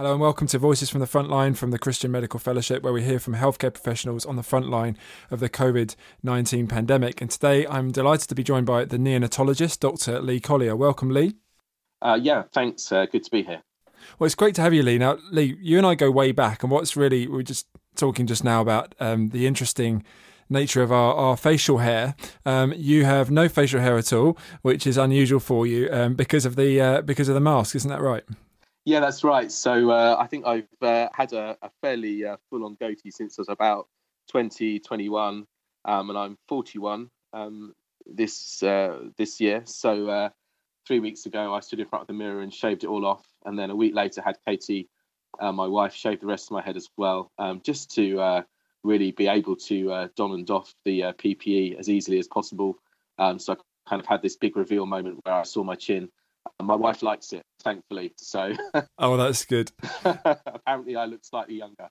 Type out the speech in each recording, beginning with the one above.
Hello and welcome to Voices from the Frontline from the Christian Medical Fellowship, where we hear from healthcare professionals on the front line of the COVID 19 pandemic. And today I'm delighted to be joined by the neonatologist, Dr. Lee Collier. Welcome, Lee. Uh, yeah, thanks. Uh, good to be here. Well, it's great to have you, Lee. Now, Lee, you and I go way back, and what's really, we are just talking just now about um, the interesting nature of our, our facial hair. Um, you have no facial hair at all, which is unusual for you um, because of the uh, because of the mask, isn't that right? Yeah, that's right. So uh, I think I've uh, had a, a fairly uh, full-on goatee since I was about 20, 21, um, and I'm 41 um, this uh, this year. So uh, three weeks ago, I stood in front of the mirror and shaved it all off, and then a week later, had Katie, uh, my wife, shave the rest of my head as well, um, just to really be able to don and doff the PPE as easily as possible. Um, so I kind of had this big reveal moment where I saw my chin my wife likes it, thankfully. So. oh, that's good. apparently, I look slightly younger.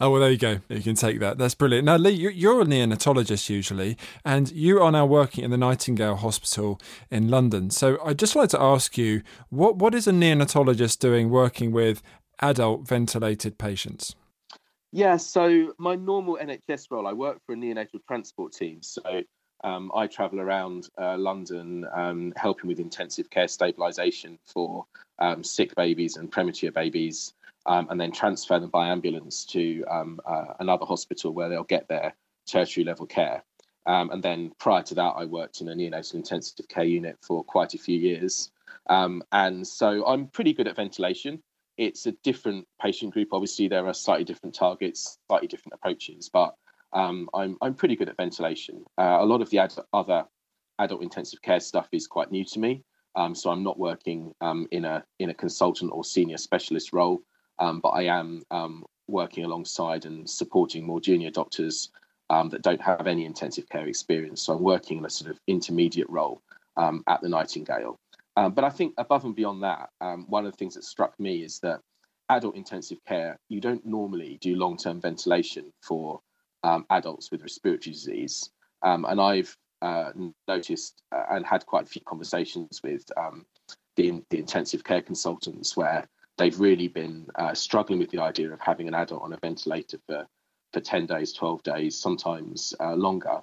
Oh well, there you go. You can take that. That's brilliant. Now, Lee, you're a neonatologist usually, and you are now working in the Nightingale Hospital in London. So, I'd just like to ask you, what what is a neonatologist doing working with adult ventilated patients? Yeah, so my normal NHS role, I work for a neonatal transport team. So um, I travel around uh, London um, helping with intensive care stabilisation for um, sick babies and premature babies, um, and then transfer them by ambulance to um, uh, another hospital where they'll get their tertiary level care. Um, and then prior to that, I worked in a neonatal intensive care unit for quite a few years. and so I'm pretty good at ventilation. It's a different patient group. Obviously, there are slightly different targets, slightly different approaches, but um, I'm I'm pretty good at ventilation. Uh, a lot of the ad- other adult intensive care stuff is quite new to me, um, so I'm not working um, in a in a consultant or senior specialist role, um, but I am um, working alongside and supporting more junior doctors um, that don't have any intensive care experience. So I'm working in a sort of intermediate role at the Nightingale. but I think above and beyond that, one of the things that struck me is that adult intensive care, you don't normally do long term ventilation for um, adults with respiratory disease. Um, and I've uh, noticed uh, and had quite a few conversations with um, the, the, intensive care consultants where they've really been uh, struggling with the idea of having an adult on a ventilator for, for 10 days, 12 days, sometimes uh, longer.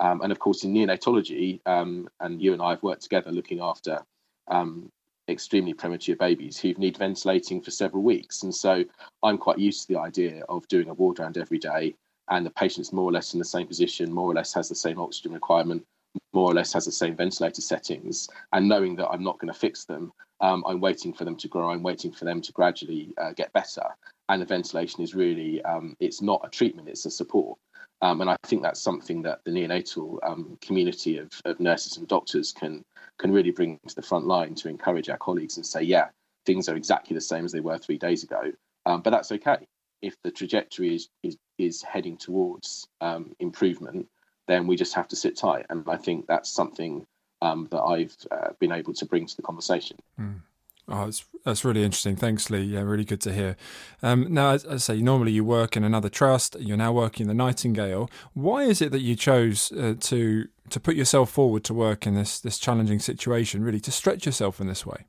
Um, and of course, in neonatology, um, and you and I have worked together looking after um, extremely premature babies who need ventilating for several weeks. And so I'm quite used to the idea of doing a ward round every day, and the patient's more or less in the same position, more or less has the same oxygen requirement, more or less has the same ventilator settings, and knowing that I'm not going to fix them, um, I'm waiting for them to grow. I'm waiting for them to gradually uh, get better. And the ventilation is really, um, it's not a treatment, it's a support. Um, and I think that's something that the neonatal um, community of, of nurses and doctors can can really bring to the front line to encourage our colleagues and say, yeah, things are exactly the same as they were three days ago, um, but that's okay if the trajectory is is, is heading towards um, improvement, then we just have to sit tight. And I think that's something um, that I've uh, been able to bring to the conversation. Mm. Oh, that's, that's really interesting. Thanks, Lee. Yeah, really good to hear. Um, now, as I say, normally you work in another trust. You're now working in the Nightingale. Why is it that you chose uh, to to put yourself forward to work in this this challenging situation? Really, to stretch yourself in this way?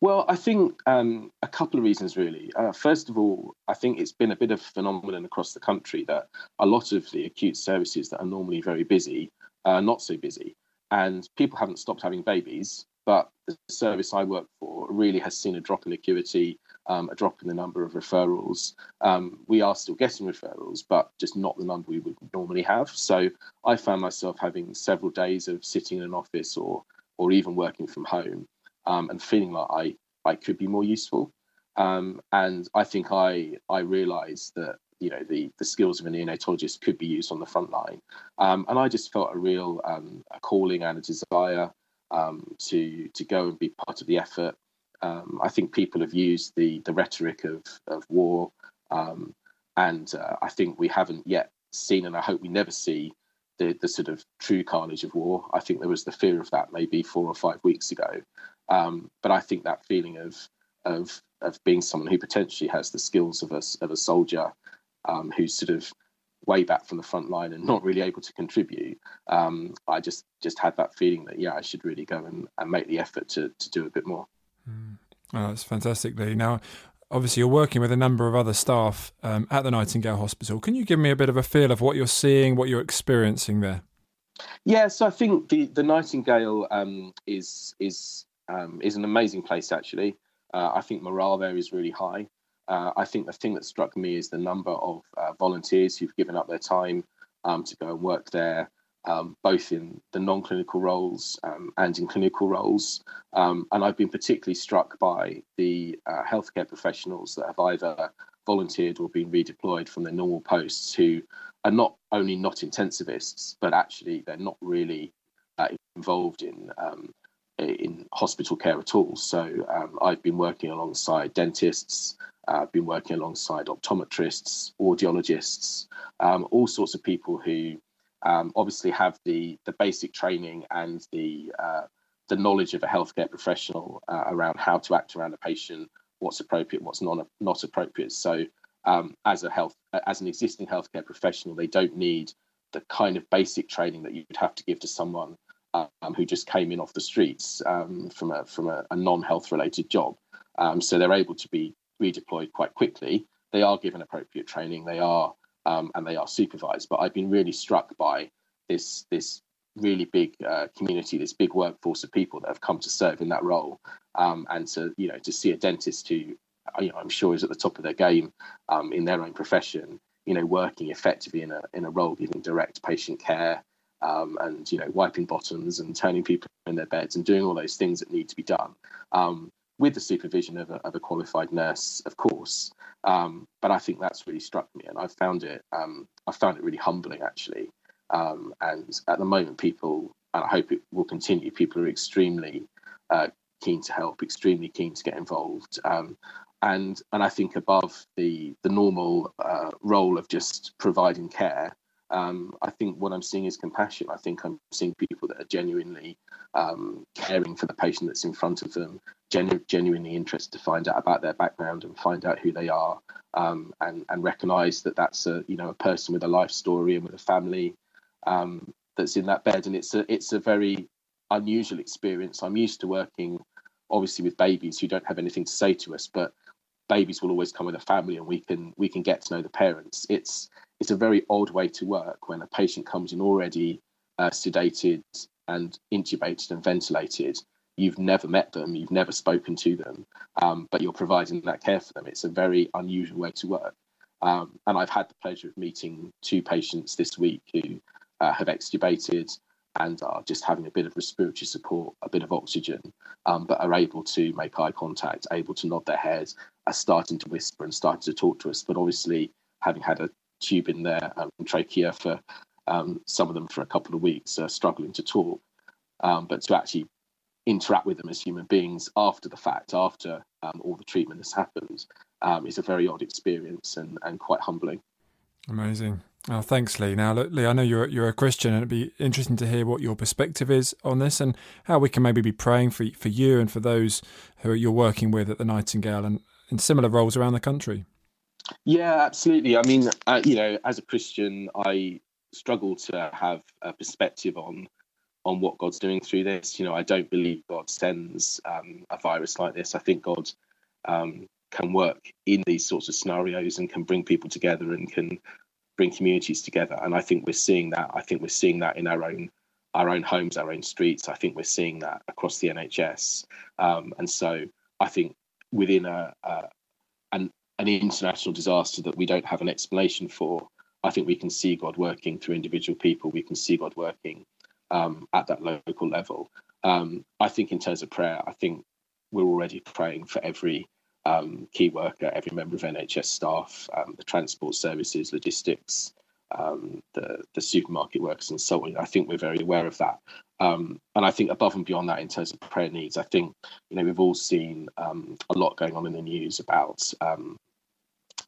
Well, I think um, a couple of reasons really. Uh, first of all, I think it's been a bit of a phenomenon across the country that a lot of the acute services that are normally very busy are not so busy. And people haven't stopped having babies, but the service I work for really has seen a drop in acuity, um, a drop in the number of referrals. Um, we are still getting referrals, but just not the number we would normally have. So I found myself having several days of sitting in an office or or even working from home um, and feeling like I, I could be more useful. Um, and I think I I realised that you know the the skills of a neonatologist could be used on the front line, um, and I just felt a real um, a calling and a desire um, to to go and be part of the effort. Um, I think people have used the the rhetoric of of war, and uh, I think we haven't yet seen, and I hope we never see the, the sort of true carnage of war. I think there was the fear of that maybe four or five weeks ago. Um, but I think that feeling of of of being someone who potentially has the skills of a of a soldier, um, who's sort of way back from the front line and not really able to contribute. Um, I just just had that feeling that yeah, I should really go and, and make the effort to to do a bit more. Mm. Oh, that's fantastic, Lee. Now, obviously you're working with a number of other staff um, at the Nightingale Hospital. Can you give me a bit of a feel of what you're seeing, what you're experiencing there? Yeah, so I think the the Nightingale um, is is um, is an amazing place actually. Uh, I think morale there is really high. Uh, I think the thing that struck me is the number of uh, volunteers who've given up their time um, to go and work there, um, both in the non-clinical roles um, and in clinical roles. Um, and I've been particularly struck by the uh, healthcare professionals that have either volunteered or been redeployed from their normal posts who are not only not intensivists, but actually they're not really uh, involved in um, in hospital care at all. So um, I've been working alongside dentists, uh, I've been working alongside optometrists, audiologists, um, all sorts of people who um, obviously have the the basic training and the uh, the knowledge of a healthcare professional uh, around how to act around a patient, what's appropriate, what's not not appropriate. So um, as a health as an existing healthcare professional, they don't need the kind of basic training that you would have to give to someone um, who just came in off the streets um, from a from a, a non-health related job. Um, so they're able to be redeployed quite quickly. They are given appropriate training. They are um, and they are supervised. But I've been really struck by this this really big uh, community, this big workforce of people that have come to serve in that role, um, and to you know to see a dentist who you know I'm sure is at the top of their game um, in their own profession, you know, working effectively in a in a role giving direct patient care um, and you know wiping bottoms and turning people in their beds and doing all those things that need to be done um, with the supervision of a, of a, qualified nurse, of course. Um, but I think that's really struck me, and I found it um, I found it really humbling actually. Um, and at the moment, people and I hope it will continue. People are extremely uh, keen to help, extremely keen to get involved. Um, and and I think above the the normal uh, role of just providing care, um, I think what I'm seeing is compassion. I think I'm seeing people that are genuinely um, caring for the patient that's in front of them, genu- genuinely interested to find out about their background and find out who they are, um, and and recognise that that's a you know a person with a life story and with a family um, that's in that bed, and it's a it's a very unusual experience. I'm used to working obviously with babies who don't have anything to say to us, but babies will always come with a family and we can we can get to know the parents it's it's a very odd way to work when a patient comes in already uh, sedated and intubated and ventilated. You've never met them, you've never spoken to them, um, but you're providing that care for them. It's a very unusual way to work. Um, and I've had the pleasure of meeting two patients this week who uh, have extubated and are just having a bit of respiratory support, a bit of oxygen, um, but are able to make eye contact, able to nod their heads, are starting to whisper and starting to talk to us. But obviously, having had a tube in their um, trachea for um, some of them for a couple of weeks, uh, struggling to talk. Um, but to actually interact with them as human beings after the fact, after um, all the treatment has happened, um, is a very odd experience and, and quite humbling. Amazing. Oh, thanks, Lee. Now, look, Lee, I know you're you're a Christian, and it'd be interesting to hear what your perspective is on this, and how we can maybe be praying for for you and for those who you're working with at the Nightingale and in similar roles around the country. Yeah, absolutely. I mean, uh, you know, as a Christian, I struggle to have a perspective on on what God's doing through this. You know, I don't believe God sends um, a virus like this. I think God um, can work in these sorts of scenarios and can bring people together and can bring communities together. And I think we're seeing that. I think we're seeing that in our own our own homes, our own streets. I think we're seeing that across the NHS. Um, and so I think within a, a an international disaster that we don't have an explanation for, I think we can see God working through individual people. We can see God working um, at that local level. Um, I think, in terms of prayer, I think we're already praying for every um, key worker, every member of NHS staff, um, the transport services, logistics, um, the the supermarket workers, and so on. I think we're very aware of that. Um, and I think above and beyond that, in terms of prayer needs, I think you know we've all seen a lot going on in the news about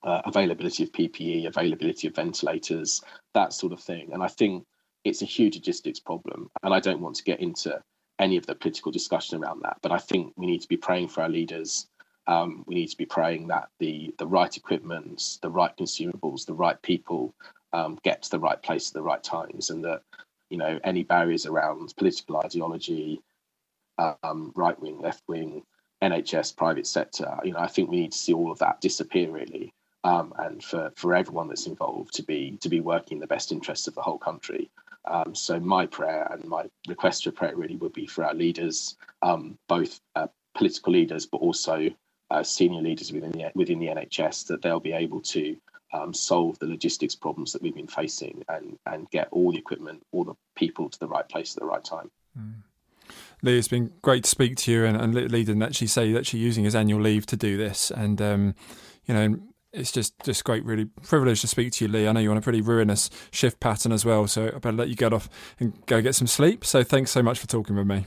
uh, availability of PPE, availability of ventilators, that sort of thing. And I think it's a huge logistics problem. And I don't want to get into any of the political discussion around that, but I think we need to be praying for our leaders. Um, we need to be praying that the the right equipment, the right consumables, the right people um, get to the right place at the right times, and that you know any barriers around political ideology, um, right wing, left wing, NHS, private sector. You know, I think we need to see all of that disappear really, um, and for, for everyone that's involved to be to be working in the best interests of the whole country. Um, so my prayer and my request for prayer really would be for our leaders, um, both uh, political leaders, but also uh, senior leaders within the within the NHS, that they'll be able to um, solve the logistics problems that we've been facing and and get all the equipment, all the people to the right place at the right time. Mm. Lee, it's been great to speak to you, and, and Lee didn't actually say he's actually using his annual leave to do this, and um, you know it's just just great, really privileged to speak to you, Lee. I know you're on a pretty ruinous shift pattern as well, so I better let you get off and go get some sleep. So thanks so much for talking with me.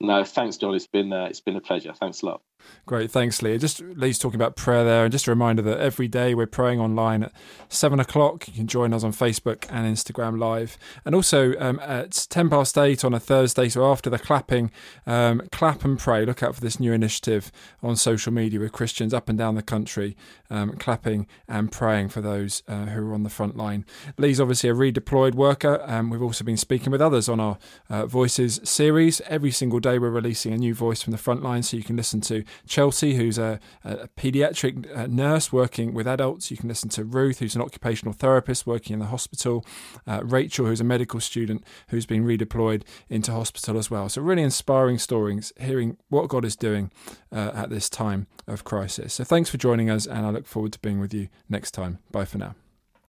No, thanks, John. It's been uh, it's been a pleasure. Thanks a lot. Great, thanks, Lee. Just Lee's talking about prayer there, and just a reminder that every day we're praying online at seven o'clock. You can join us on Facebook and Instagram Live, and also um, at ten past eight on a Thursday. So after the clapping, um, clap and pray. Look out for this new initiative on social media with Christians up and down the country, um, clapping and praying for those uh, who are on the front line. Lee's obviously a redeployed worker, and we've also been speaking with others on our uh, Voices series. Every single day we're releasing a new voice from the front line, so you can listen to Chelsea, who's a, a paediatric uh, nurse working with adults. You can listen to Ruth, who's an occupational therapist working in the hospital. Uh, Rachel, who's a medical student who's been redeployed into hospital as well. So, really inspiring stories, hearing what God is doing uh, at this time of crisis. So, thanks for joining us, and I look forward to being with you next time. Bye for now.